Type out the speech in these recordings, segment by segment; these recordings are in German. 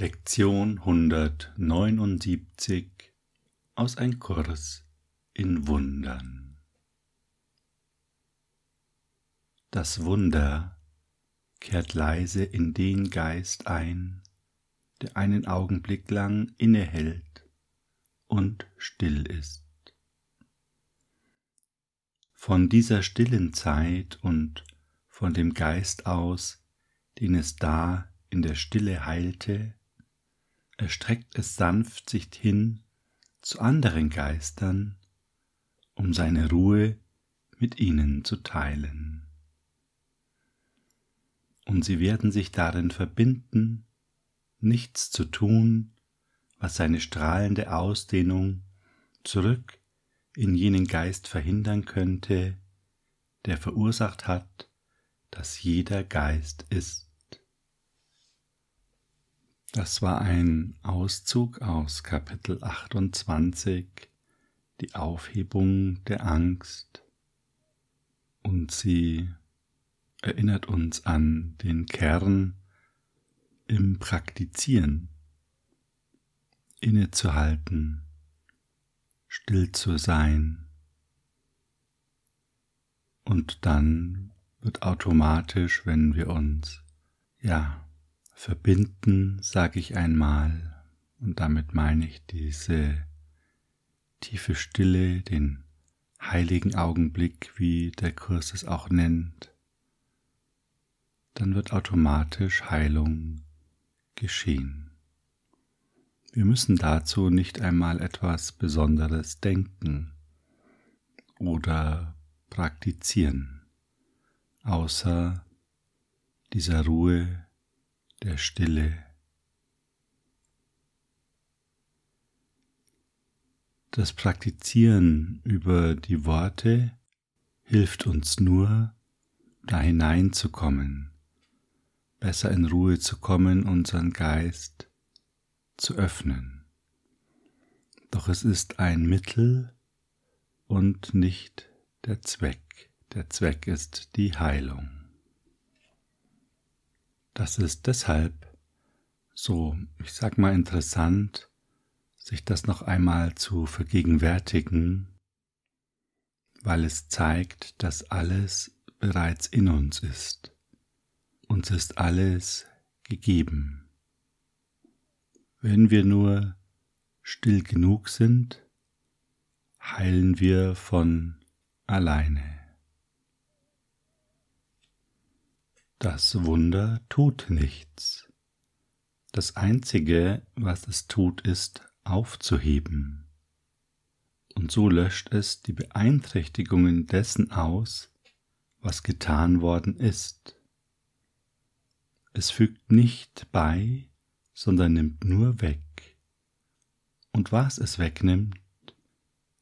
Lektion 179 aus Ein Kurs in Wundern. Das Wunder kehrt leise in den Geist ein, der einen Augenblick lang innehält und still ist. Von dieser stillen Zeit und von dem Geist aus, den es da in der Stille heilte, erstreckt es sanft sich hin zu anderen Geistern, um seine Ruhe mit ihnen zu teilen. Und sie werden sich darin verbinden, nichts zu tun, was seine strahlende Ausdehnung zurück in jenen Geist verhindern könnte, der verursacht hat, dass jeder Geist ist. Das war ein Auszug aus Kapitel 28, die Aufhebung der Angst, und sie erinnert uns an den Kern im Praktizieren, innezuhalten, still zu sein, und dann wird automatisch, wenn wir uns ja verbinden, sage ich einmal, und damit meine ich diese tiefe Stille, den heiligen Augenblick, wie der Kurs es auch nennt, dann wird automatisch Heilung geschehen. Wir müssen dazu nicht einmal etwas Besonderes denken oder praktizieren, außer dieser Ruhe, der Stille. Das Praktizieren über die Worte hilft uns nur, da hineinzukommen, besser in Ruhe zu kommen, unseren Geist zu öffnen. Doch es ist ein Mittel und nicht der Zweck. Der Zweck ist die Heilung. Das ist deshalb so, ich sag mal, interessant, sich das noch einmal zu vergegenwärtigen, weil es zeigt, dass alles bereits in uns ist. Uns ist alles gegeben. Wenn wir nur still genug sind, heilen wir von alleine. Das Wunder tut nichts. Das Einzige, was es tut, ist aufzuheben. Und so löscht es die Beeinträchtigungen dessen aus, was getan worden ist. Es fügt nicht bei, sondern nimmt nur weg. Und was es wegnimmt,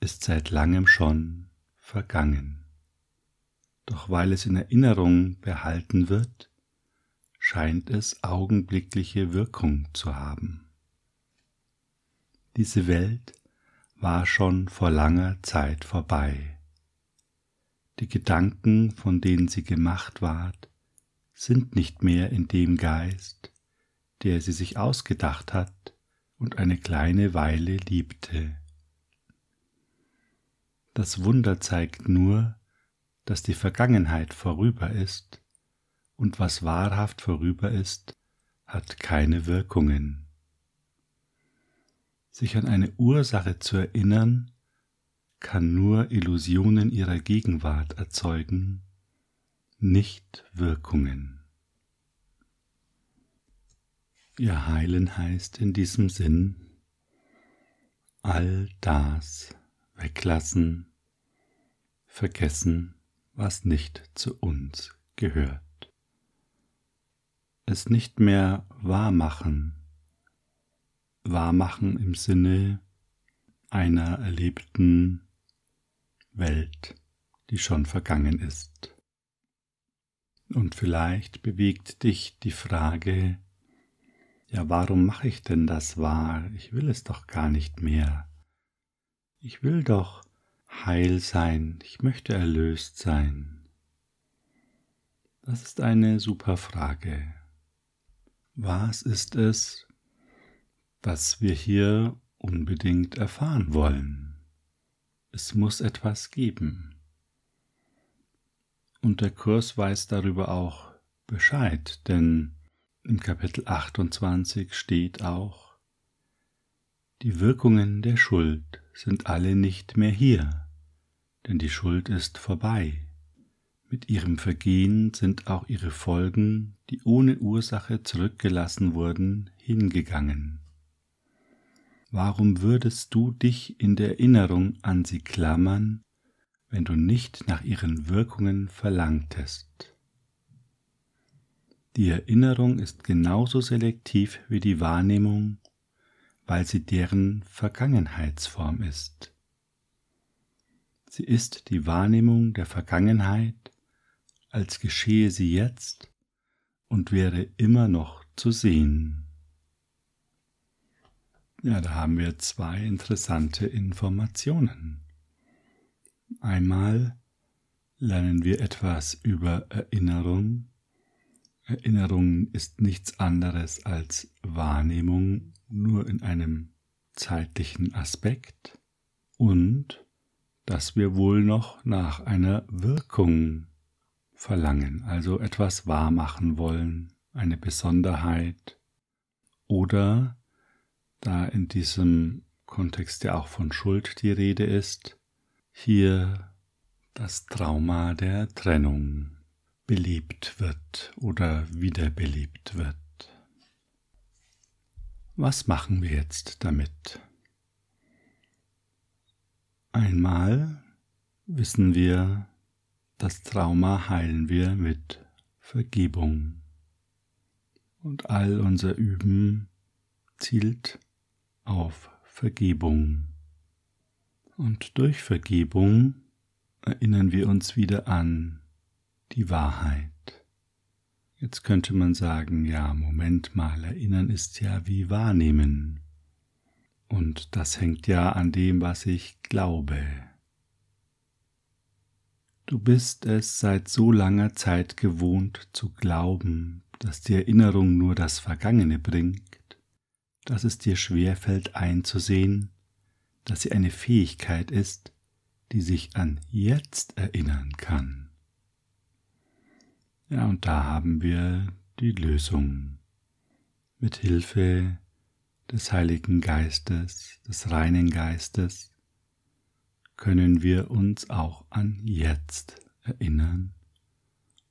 ist seit langem schon vergangen. Doch weil es in Erinnerung behalten wird, scheint es augenblickliche Wirkung zu haben. Diese Welt war schon vor langer Zeit vorbei. Die Gedanken, von denen sie gemacht ward, sind nicht mehr in dem Geist, der sie sich ausgedacht hat und eine kleine Weile liebte. Das Wunder zeigt nur, dass die Vergangenheit vorüber ist, und was wahrhaft vorüber ist, hat keine Wirkungen. Sich an eine Ursache zu erinnern, kann nur Illusionen ihrer Gegenwart erzeugen, nicht Wirkungen. Ihr Heilen heißt in diesem Sinn all das weglassen, vergessen, was nicht zu uns gehört. Es nicht mehr wahrmachen, wahrmachen im Sinne einer erlebten Welt, die schon vergangen ist. Und vielleicht bewegt dich die Frage, ja, warum mache ich denn das wahr? Ich will es doch gar nicht mehr. Ich will doch heil sein, ich möchte erlöst sein? Das ist eine super Frage. Was ist es, was wir hier unbedingt erfahren wollen. Es muss etwas geben. Und der Kurs weiß darüber auch Bescheid, denn im Kapitel 28 steht auch, die Wirkungen der Schuld sind alle nicht mehr hier, denn die Schuld ist vorbei. Mit ihrem Vergehen sind auch ihre Folgen, die ohne Ursache zurückgelassen wurden, hingegangen. Warum würdest du dich in der Erinnerung an sie klammern, wenn du nicht nach ihren Wirkungen verlangtest? Die Erinnerung ist genauso selektiv wie die Wahrnehmung, weil sie deren Vergangenheitsform ist. Sie ist die Wahrnehmung der Vergangenheit als geschehe sie jetzt und wäre immer noch zu sehen. Ja, da haben wir zwei interessante Informationen. Einmal lernen wir etwas über Erinnerung. Erinnerung ist nichts anderes als Wahrnehmung nur in einem zeitlichen Aspekt und dass wir wohl noch nach einer Wirkung verlangen, also etwas wahrmachen wollen, eine Besonderheit oder da in diesem Kontext ja auch von Schuld die Rede ist, hier das Trauma der Trennung belebt wird oder wiederbelebt wird. Was machen wir jetzt damit? Einmal wissen wir, das Trauma heilen wir mit Vergebung. Und all unser Üben zielt auf Vergebung. Und durch Vergebung erinnern wir uns wieder an die Wahrheit. Jetzt könnte man sagen, ja, Moment mal, erinnern ist ja wie wahrnehmen. Und das hängt ja an dem, was ich glaube. Du bist es seit so langer Zeit gewohnt zu glauben, dass die Erinnerung nur das Vergangene bringt, dass es dir schwer fällt einzusehen, dass sie eine Fähigkeit ist, die sich an jetzt erinnern kann. Ja, und da haben wir die Lösung. Mit Hilfe des Heiligen Geistes, des reinen Geistes, können wir uns auch an jetzt erinnern.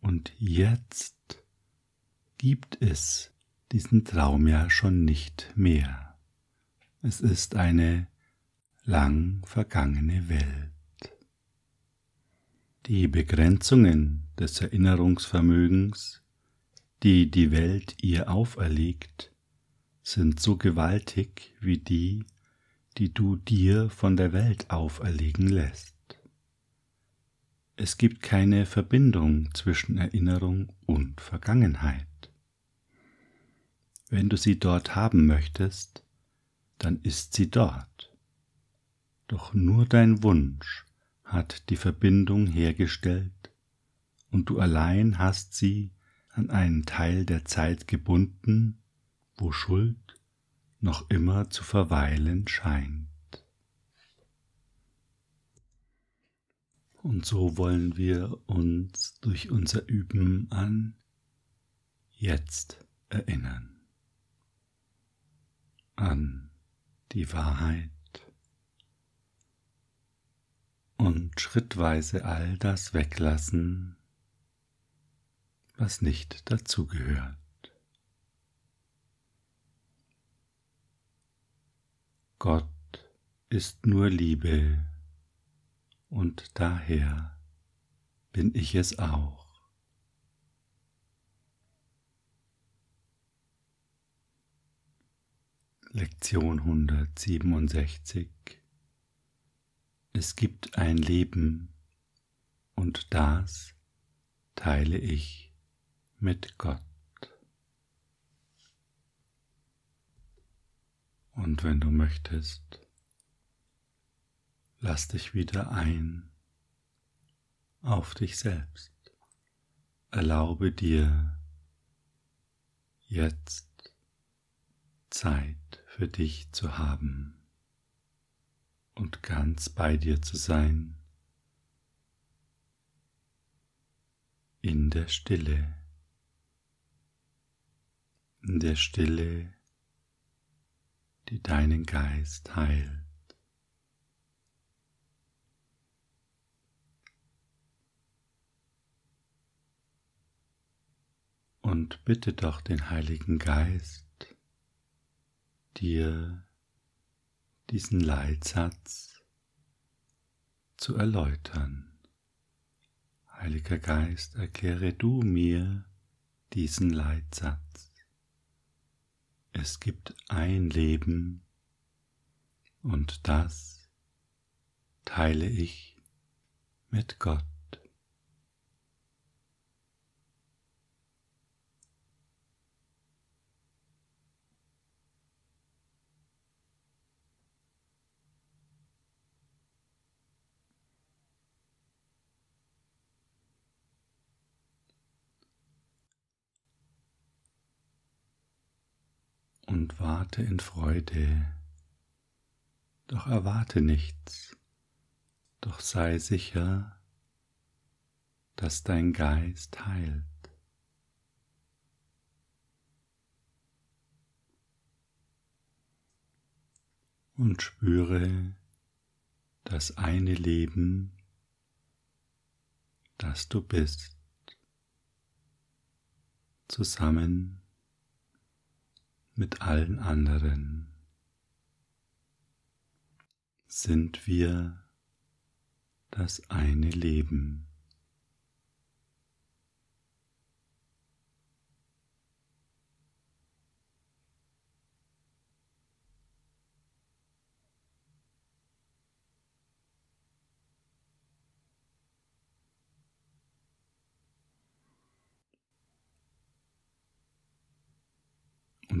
Und jetzt gibt es diesen Traum ja schon nicht mehr. Es ist eine lang vergangene Welt. Die Begrenzungen des Erinnerungsvermögens, die die Welt ihr auferlegt, sind so gewaltig wie die, die du dir von der Welt auferlegen lässt. Es gibt keine Verbindung zwischen Erinnerung und Vergangenheit. Wenn du sie dort haben möchtest, dann ist sie dort. Doch nur dein Wunsch hat die Verbindung hergestellt und du allein hast sie an einen Teil der Zeit gebunden, wo Schuld noch immer zu verweilen scheint. Und so wollen wir uns durch unser Üben an jetzt erinnern, an die Wahrheit und schrittweise all das weglassen, was nicht dazugehört. Gott ist nur Liebe und daher bin ich es auch. Lektion 167 Es gibt ein Leben und das teile ich mit Gott. Und wenn du möchtest, lass dich wieder ein auf dich selbst. Erlaube dir jetzt Zeit für dich zu haben und ganz bei dir zu sein in der Stille, in der Stille, die deinen Geist heilt. Und bitte doch den Heiligen Geist, dir diesen Leitsatz zu erläutern. Heiliger Geist, erkläre du mir diesen Leitsatz. Es gibt ein Leben und das teile ich mit Gott. Und warte in Freude. Doch erwarte nichts, doch sei sicher, dass dein Geist heilt. Und spüre das eine Leben, das du bist, zusammen mit allen anderen sind wir das eine Leben.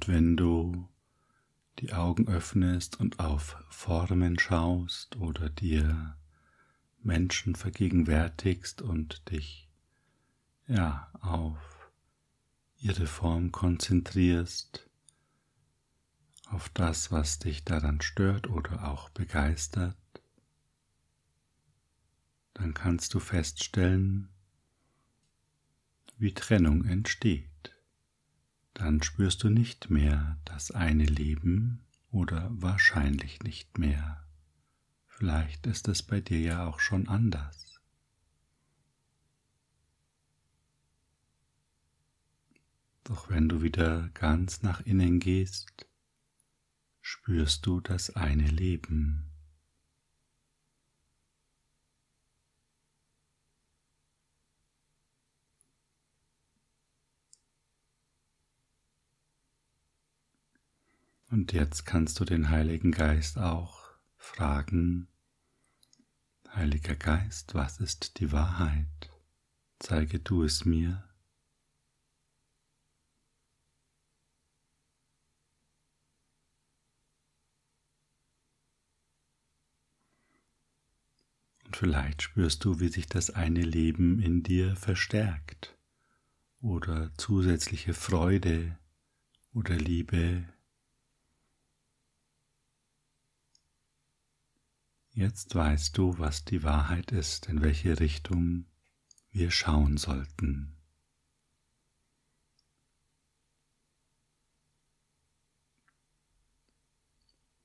Und wenn du die Augen öffnest und auf Formen schaust oder dir Menschen vergegenwärtigst und dich ja auf ihre Form konzentrierst, auf das, was dich daran stört oder auch begeistert, dann kannst du feststellen, wie Trennung entsteht dann spürst du nicht mehr das eine Leben oder wahrscheinlich nicht mehr. Vielleicht ist es bei dir ja auch schon anders. Doch wenn du wieder ganz nach innen gehst, spürst du das eine Leben. Und jetzt kannst du den Heiligen Geist auch fragen, Heiliger Geist, was ist die Wahrheit? Zeige du es mir. Und vielleicht spürst du, wie sich das eine Leben in dir verstärkt oder zusätzliche Freude oder Liebe Jetzt weißt du, was die Wahrheit ist, in welche Richtung wir schauen sollten.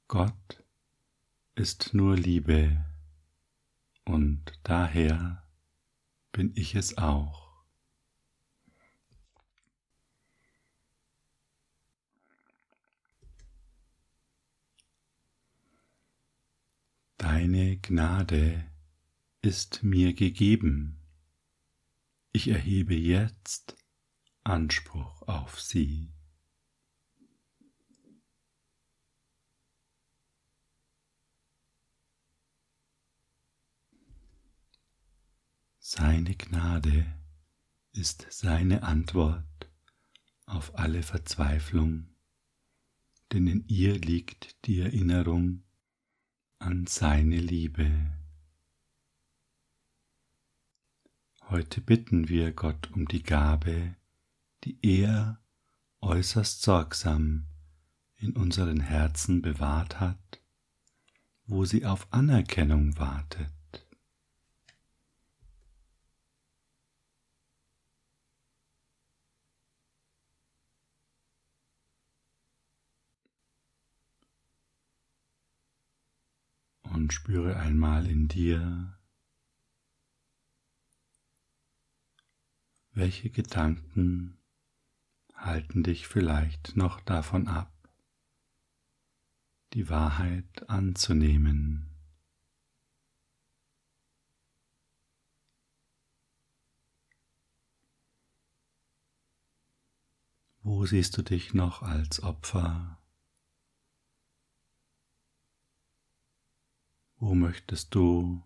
Gott ist nur Liebe und daher bin ich es auch. Deine Gnade ist mir gegeben. Ich erhebe jetzt Anspruch auf sie. Seine Gnade ist seine Antwort auf alle Verzweiflung, denn in ihr liegt die Erinnerung an seine Liebe. Heute bitten wir Gott um die Gabe, die er äußerst sorgsam in unseren Herzen bewahrt hat, wo sie auf Anerkennung wartet. Und spüre einmal in dir, welche Gedanken halten dich vielleicht noch davon ab, die Wahrheit anzunehmen. Wo siehst du dich noch als Opfer? Wo möchtest du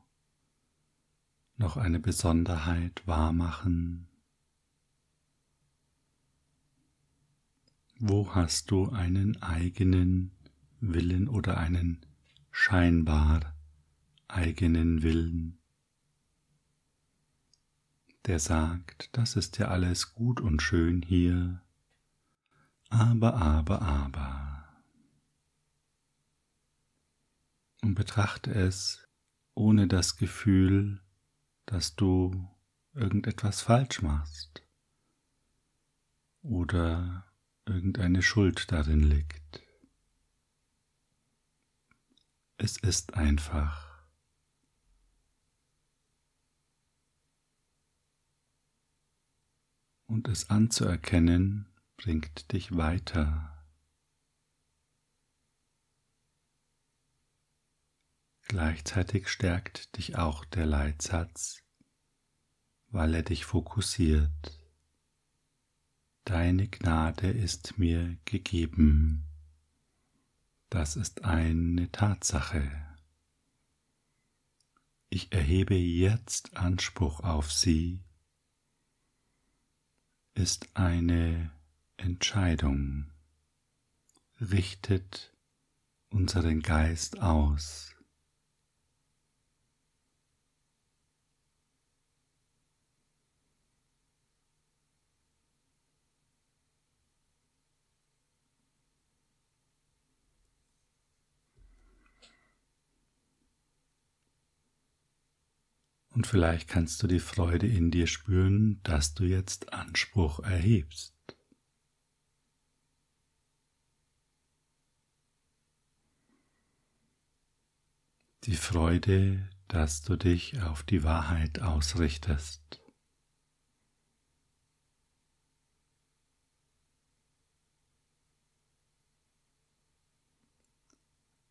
noch eine Besonderheit wahrmachen? Wo hast du einen eigenen Willen oder einen scheinbar eigenen Willen, der sagt, das ist ja alles gut und schön hier, aber, aber, aber. Und betrachte es ohne das Gefühl, dass du irgendetwas falsch machst oder irgendeine Schuld darin liegt. Es ist einfach. Und es anzuerkennen bringt dich weiter. Gleichzeitig stärkt dich auch der Leitsatz, weil er dich fokussiert. Deine Gnade ist mir gegeben. Das ist eine Tatsache. Ich erhebe jetzt Anspruch auf sie, ist eine Entscheidung, richtet unseren Geist aus. Und vielleicht kannst du die Freude in dir spüren, dass du jetzt Anspruch erhebst. Die Freude, dass du dich auf die Wahrheit ausrichtest.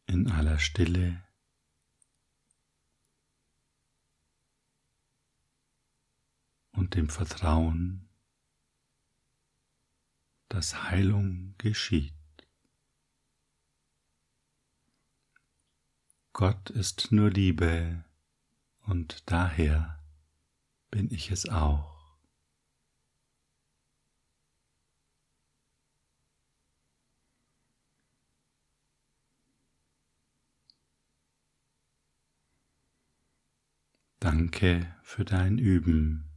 In aller Stille und dem Vertrauen, dass Heilung geschieht. Gott ist nur Liebe und daher bin ich es auch. Danke für dein Üben.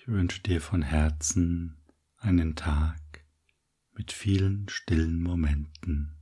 Ich wünsche dir von Herzen einen Tag mit vielen stillen Momenten.